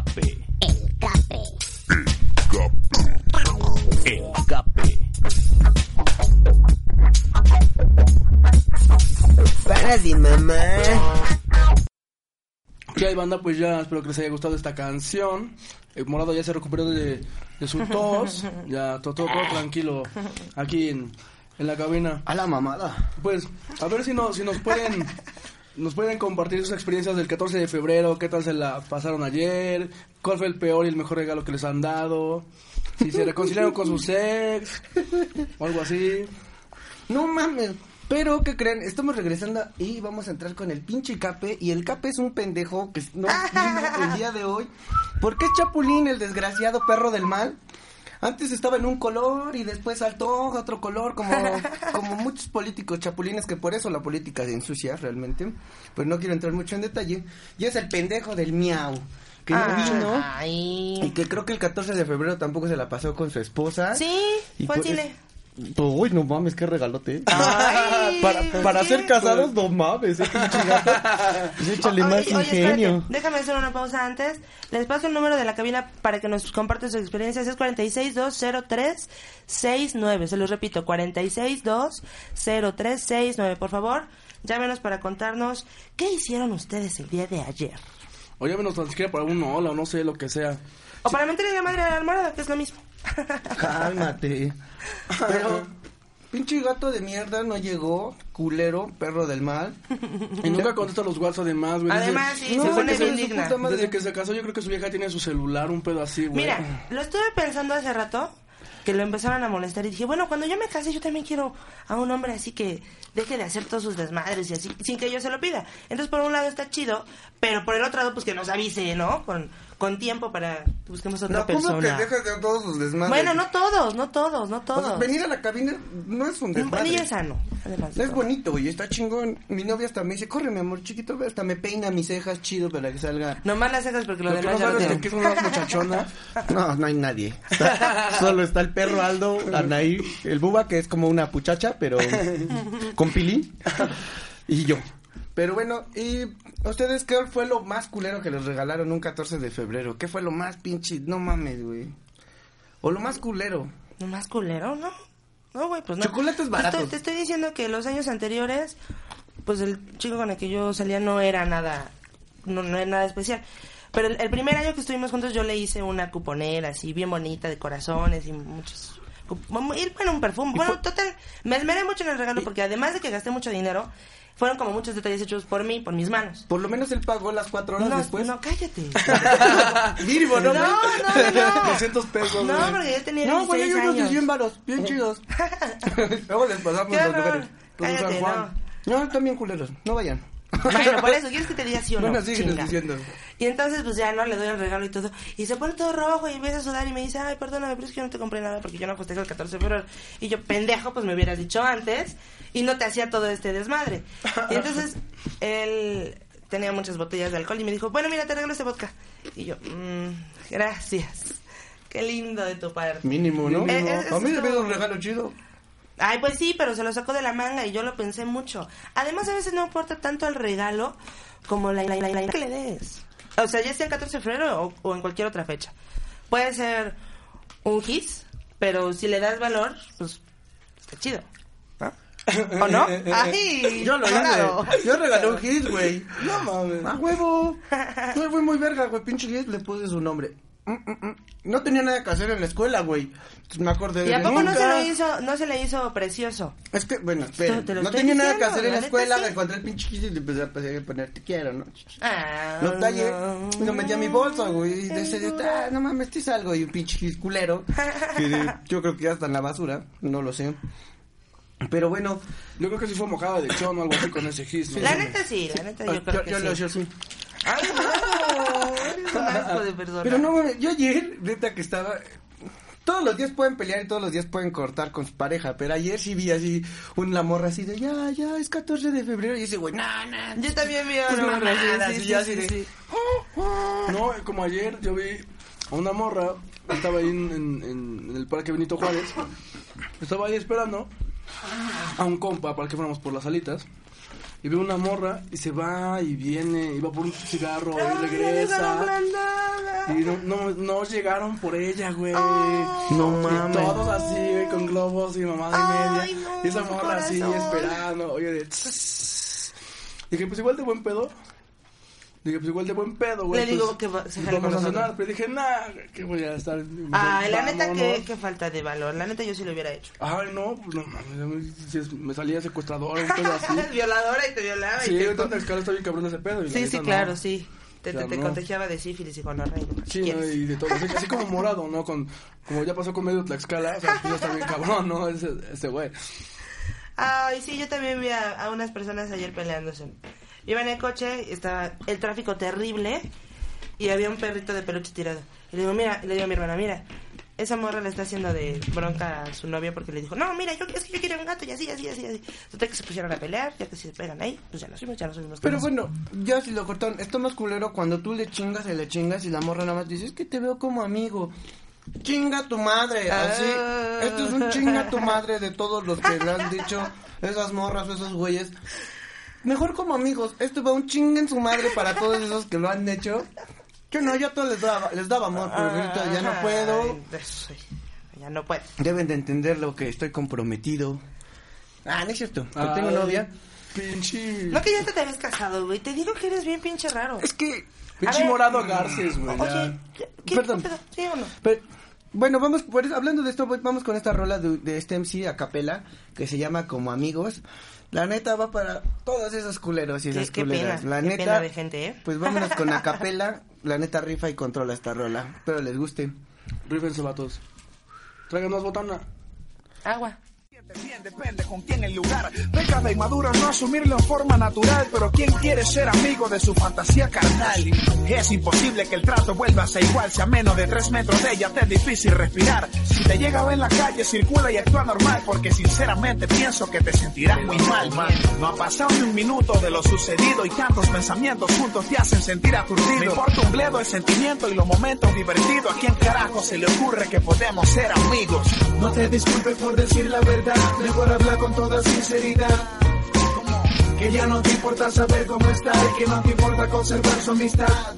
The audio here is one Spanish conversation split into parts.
Cape. El Cape. El Cape. Para de mamá. ¿Qué hay, banda? Pues ya espero que les haya gustado esta canción. El morado ya se recuperó de, de su tos. Ya, todo, todo, todo tranquilo. Aquí en, en la cabina. A la mamada. Pues, a ver si, no, si nos pueden... Nos pueden compartir sus experiencias del 14 de febrero, qué tal se la pasaron ayer, cuál fue el peor y el mejor regalo que les han dado, si se reconciliaron con sus ex, o algo así. No mames. Pero, ¿qué creen? Estamos regresando y vamos a entrar con el pinche Cape. Y el Cape es un pendejo que no vino el día de hoy. Porque es Chapulín, el desgraciado perro del mal. Antes estaba en un color y después saltó a otro color, como, como muchos políticos chapulines, que por eso la política se ensucia realmente. Pues no quiero entrar mucho en detalle. Y es el pendejo del miau, que no vino. Ay. Y que creo que el 14 de febrero tampoco se la pasó con su esposa. Sí, fue al pues- cine. Uy, no mames, qué regalote. Ay, para para ¿qué? ser casados, no mames, eh. Pues échale más oye, ingenio. espérate, déjame hacer una pausa antes. Les paso el número de la cabina para que nos compartan sus experiencias. Es 4620369. Se los repito, 4620369. Por favor, llámenos para contarnos qué hicieron ustedes el día de ayer. O llámenos tan siquiera para un hola o no sé lo que sea. O para meterle la madre a la almohada, que es lo mismo. Cálmate. Pero, pinche gato de mierda no llegó, culero, perro del mal. Y nunca contesta los WhatsApp de más, güey. Además, sí, No, se pone desde bien su digna. puta madre. Desde que se casó, yo creo que su vieja tiene su celular, un pedo así, güey. Mira, lo estuve pensando hace rato que lo empezaron a molestar y dije, bueno, cuando yo me case yo también quiero a un hombre así que deje de hacer todos sus desmadres y así, sin que yo se lo pida. Entonces, por un lado está chido, pero por el otro lado, pues que nos avise, ¿no? Con, con tiempo para que busquemos otra No, ¿cómo que persona. dejas de todos sus desmadres? Bueno, no todos, no todos, no O sea, todos. venir a la cabina no es un Bueno, y desmadre. es sano, además. de Es bonito y está chingón. Mi novia hasta me dice, corre, mi amor chiquito, hasta me peina mis cejas chido para que salga. Nomás las cejas porque lo Lo que no demás ya lo es que. No, no hay nadie. Está- solo está el perro Aldo, Anaí, el buba que es como una puchacha, pero con pilín. Y yo. Pero bueno, ¿y ustedes qué fue lo más culero que les regalaron un 14 de febrero? ¿Qué fue lo más pinche? No mames, güey. O lo más culero. ¿Nomás culero? No. No, güey, pues no. Chocolates Te baratos. estoy- Te estoy diciendo que los años anteriores, pues el chico con el que yo salía no era nada, no, no era nada especial. Pero el, el primer año que estuvimos juntos yo le hice una cuponera así bien bonita de corazones y muchos... cu- Y bueno, un perfume. Bueno, total, me esmeré mucho en el regalo porque además de que gasté mucho dinero, fueron como muchos detalles hechos por mí, por mis manos. Por lo menos él pagó las cuatro horas No, después. no, cállate. Mínimo, ¿no? No, no, no. 200 pesos, No, güey. porque yo tenía No, 16 güey, yo unos años. 100 varos, bien chidos. Luego les pasamos los lugares. Los de San Cállate, Juan. no. No, están bien culeros, no vayan. Bueno, por eso, ¿quieres que te diga sí o no? Bueno, síguenos Chinga. diciendo. Y entonces, pues ya, ¿no? Le doy el regalo y todo. Y se pone todo rojo y empieza a sudar y me dice, ay, perdóname, pero es que yo no te compré nada porque yo no festejo el 14 de febrero. Y yo, pendejo, pues me hubieras dicho antes y no te hacía todo este desmadre. Y entonces, él tenía muchas botellas de alcohol y me dijo, bueno, mira, te regalo este vodka. Y yo, "Mm, gracias. Qué lindo de tu parte. Mínimo, ¿no? Eh, eh, a mí me dio un regalo chido. Ay, pues sí, pero se lo sacó de la manga y yo lo pensé mucho. Además, a veces no importa tanto el regalo como la, la, la- la- que le des. O sea, ya sea el 14 de febrero o, o en cualquier otra fecha. Puede ser un kiss, pero si le das valor, pues está chido. ¿no? ¿O no? ¡Ay! Yo lo claro. hice. Yo regalé un hit, güey. No mames. A huevo. Fui muy verga, güey. Pinche hit le puse su nombre. Mm, mm, mm. No tenía nada que hacer en la escuela, güey. Me acordé de ¿Y a poco no nunca. se, lo hizo, no se le hizo precioso? Es que, bueno, espera. Te No tenía nada que hacer en la la escuela. sí. Me encontré el pinche y le empecé a poner te quiero, ¿no? Ah, Lo tallé no. y lo metí a mi bolsa, güey. Y de ese día, ah, no mames, este es algo. Y un pinche culero. Que yo creo que ya está en la basura. No lo sé. Pero bueno, Yo creo que sí fue mojada de chón o algo así con ese gis. ¿no? La neta sí, la neta yo yo, creo que yo sí. lo hice así. Ay, no, eres un asco de persona. Pero no mames, yo ayer, neta que estaba. Todos los días pueden pelear y todos los días pueden cortar con su pareja, pero ayer sí vi así una morra así de ya, ya, es 14 de febrero y ese güey, nah, nah. Yo también vi a Pues una morra así, sí, sí, sí, así de- sí. No, como ayer yo vi a una morra, estaba ahí en, en- en- en el parque Benito Juárez, estaba ahí esperando a un compa para que fuéramos por las alitas. Y veo una morra y se va y viene, y va por un cigarro y regresa. Y no, no, no llegaron por ella, güey. No Y mames. todos así, güey, con globos y mamada Ay, y media. no, y esa morra así, esperando. Oye, de... Dije, pues igual de buen pedo. Dije, pues igual de buen pedo, güey. Le digo pues, que va- se jale Vamos con a cenar. Pero dije, nah, que voy a estar... Ay, la neta, qué falta de valor. La neta, yo sí lo hubiera hecho. Ay, no, pues no mames, me salía secuestrador, un pedo así. Violadora y te violaba. Sí, y te... ahorita en escala está bien cabrón ese pedo. y Sí, sí, no. claro, sí. Te, O sea, te, te contagiaba de sífilis y gonorrea y demás. Sí, ¿no? Y de todo. Así, así como morado, ¿no? Con, como ya pasó con medio Tlaxcala, o sea, pues ya está bien cabrón, ¿no? Ese, ese güey. Ay, sí, yo también vi a, a unas personas ayer peleándose. Iba en el coche, estaba el tráfico terrible y había un perrito de peluche tirado. Y le digo, mira, y le digo a mi hermana, mira, esa morra le está haciendo de bronca a su novia porque le dijo, no, mira, yo, es que yo quiero un gato y así, así, así, así. Total que se pusieron a pelear, ya que se pegan ahí, pues ya nos fuimos, ya nos fuimos. Pero bueno, ya si lo cortaron, está más culero cuando tú le chingas y le chingas y la morra nada más dice, es que te veo como amigo. Chinga tu madre, así. Ah. Esto es un chinga tu madre de todos los que le han dicho esas morras o esos güeyes. Mejor como amigos, esto va un chinga en su madre para todos esos que lo han hecho. Yo no, yo a todos les daba, les daba amor, pero ahorita ya no puedo. Ya no puedo. Deben de entender lo que estoy comprometido. Ah, no es cierto, que tengo novia. Pinche. No que ya te, te habías casado, güey. Te digo que eres bien pinche raro. Es que Pinche morado Garces, güey. Oye, ¿qué Perdón. pedo? ¿Sí o no? Pero, bueno, vamos, por hablando de esto, vamos con esta rola de, de este MC a capela que se llama Como Amigos. La neta va para todos esos culeros y esas qué culeras. pena, La qué neta, pena de gente, ¿eh? pues vámonos con a capela. La neta rifa y controla esta rola. Espero les guste. Rífense, vatos. Traigan más botana. Agua. Bien, depende con quién el lugar. Peca de no asumirlo en forma natural, pero ¿quién quiere ser amigo de su fantasía carnal? Es imposible que el trato vuelva a ser igual, si a menos de tres metros de ella te es difícil respirar. Si te llega a en la calle, circula y actúa normal, porque sinceramente pienso que te sentirás muy mal, man. No ha pasado ni un minuto de lo sucedido y tantos pensamientos juntos te hacen sentir aturdido. Me importa un bledo el sentimiento y los momentos divertidos. ¿A quién carajo se le ocurre que podemos ser amigos? No te disculpes por decir la verdad, mejor habla con toda sinceridad. Que ya no te importa saber cómo está y que no te importa conservar su amistad.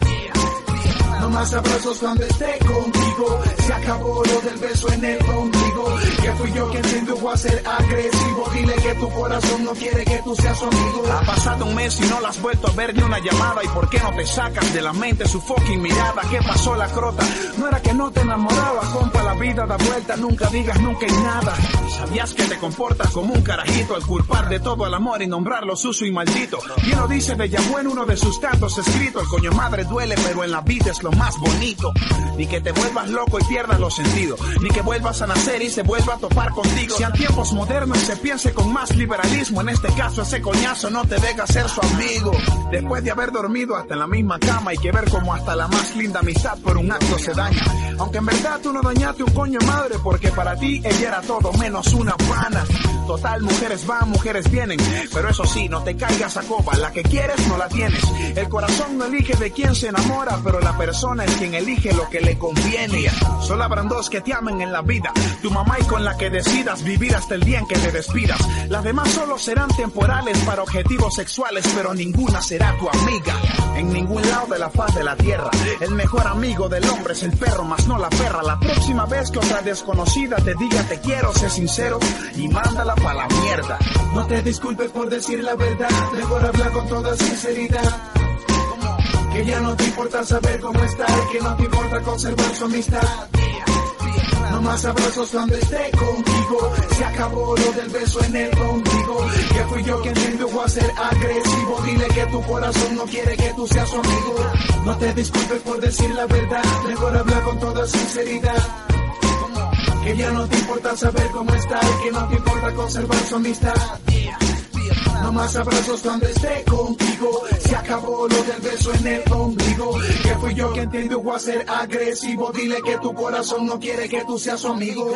No más abrazos cuando esté contigo. Se acabó lo del beso en el ombligo. Que fui yo quien te indujo a ser agresivo. Dile que tu corazón no quiere que tú seas su amigo. Ha pasado un mes y no la has vuelto a ver ni una llamada. ¿Y por qué no te sacas de la mente su fucking mirada? ¿Qué pasó la crota? No era que no te enamorabas, compa, la vida da vuelta. Nunca digas nunca y nada. ¿Sabías que te comportas como un carajito al culpar de todo al amor y nombrarlo sucio y maldito? Bien lo dice de en uno de sus cantos escritos. El coño madre duele, pero en la vida es lo más bonito. Ni que te vuelvas loco y pierdas los sentidos. Ni que vuelvas a nacer y se vuelva a topar contigo. Si en tiempos modernos se piense con más liberalismo, en este caso ese coñazo no te deja ser su amigo. Después de haber dormido hasta en la misma cama, hay que ver como hasta la más linda amistad por un acto se daña. Aunque en verdad tú no dañaste un coño madre, porque para ti ella era todo menos una pana. Total, mujeres van, mujeres vienen. Pero eso sí, no te caigas a copa. La que quieres no la tienes. El corazón no elige de quién se enamora, pero la persona es quien elige lo que le conviene. Solo habrán dos que te amen en la vida. Tu mamá y con la que decidas vivir hasta el día en que te despidas. Las demás solo serán temporales para objetivos sexuales, pero ninguna será tu amiga. En ningún lado de la faz de la tierra. El mejor amigo del hombre es el perro, más no la perra. La próxima vez que otra desconocida te diga te quiero, sé sincero y mándala No te disculpes por decir la verdad, mejor habla con toda sinceridad. Que ya no te importa saber cómo está que no te importa conservar su amistad. No más abrazos cuando esté contigo. Se acabó lo del beso en el ombligo. Que fui yo quien te indujo a ser agresivo. Dile que tu corazón no quiere que tú seas su amigo. No te disculpes por decir la verdad. Mejor habla con toda sinceridad. Que ya no te importa saber cómo está y que no te importa conservar su amistad. No más abrazos cuando esté contigo. Se acabó lo del beso en el ombligo. Que fui yo quien te indujo a ser agresivo. Dile que tu corazón no quiere que tú seas su amigo.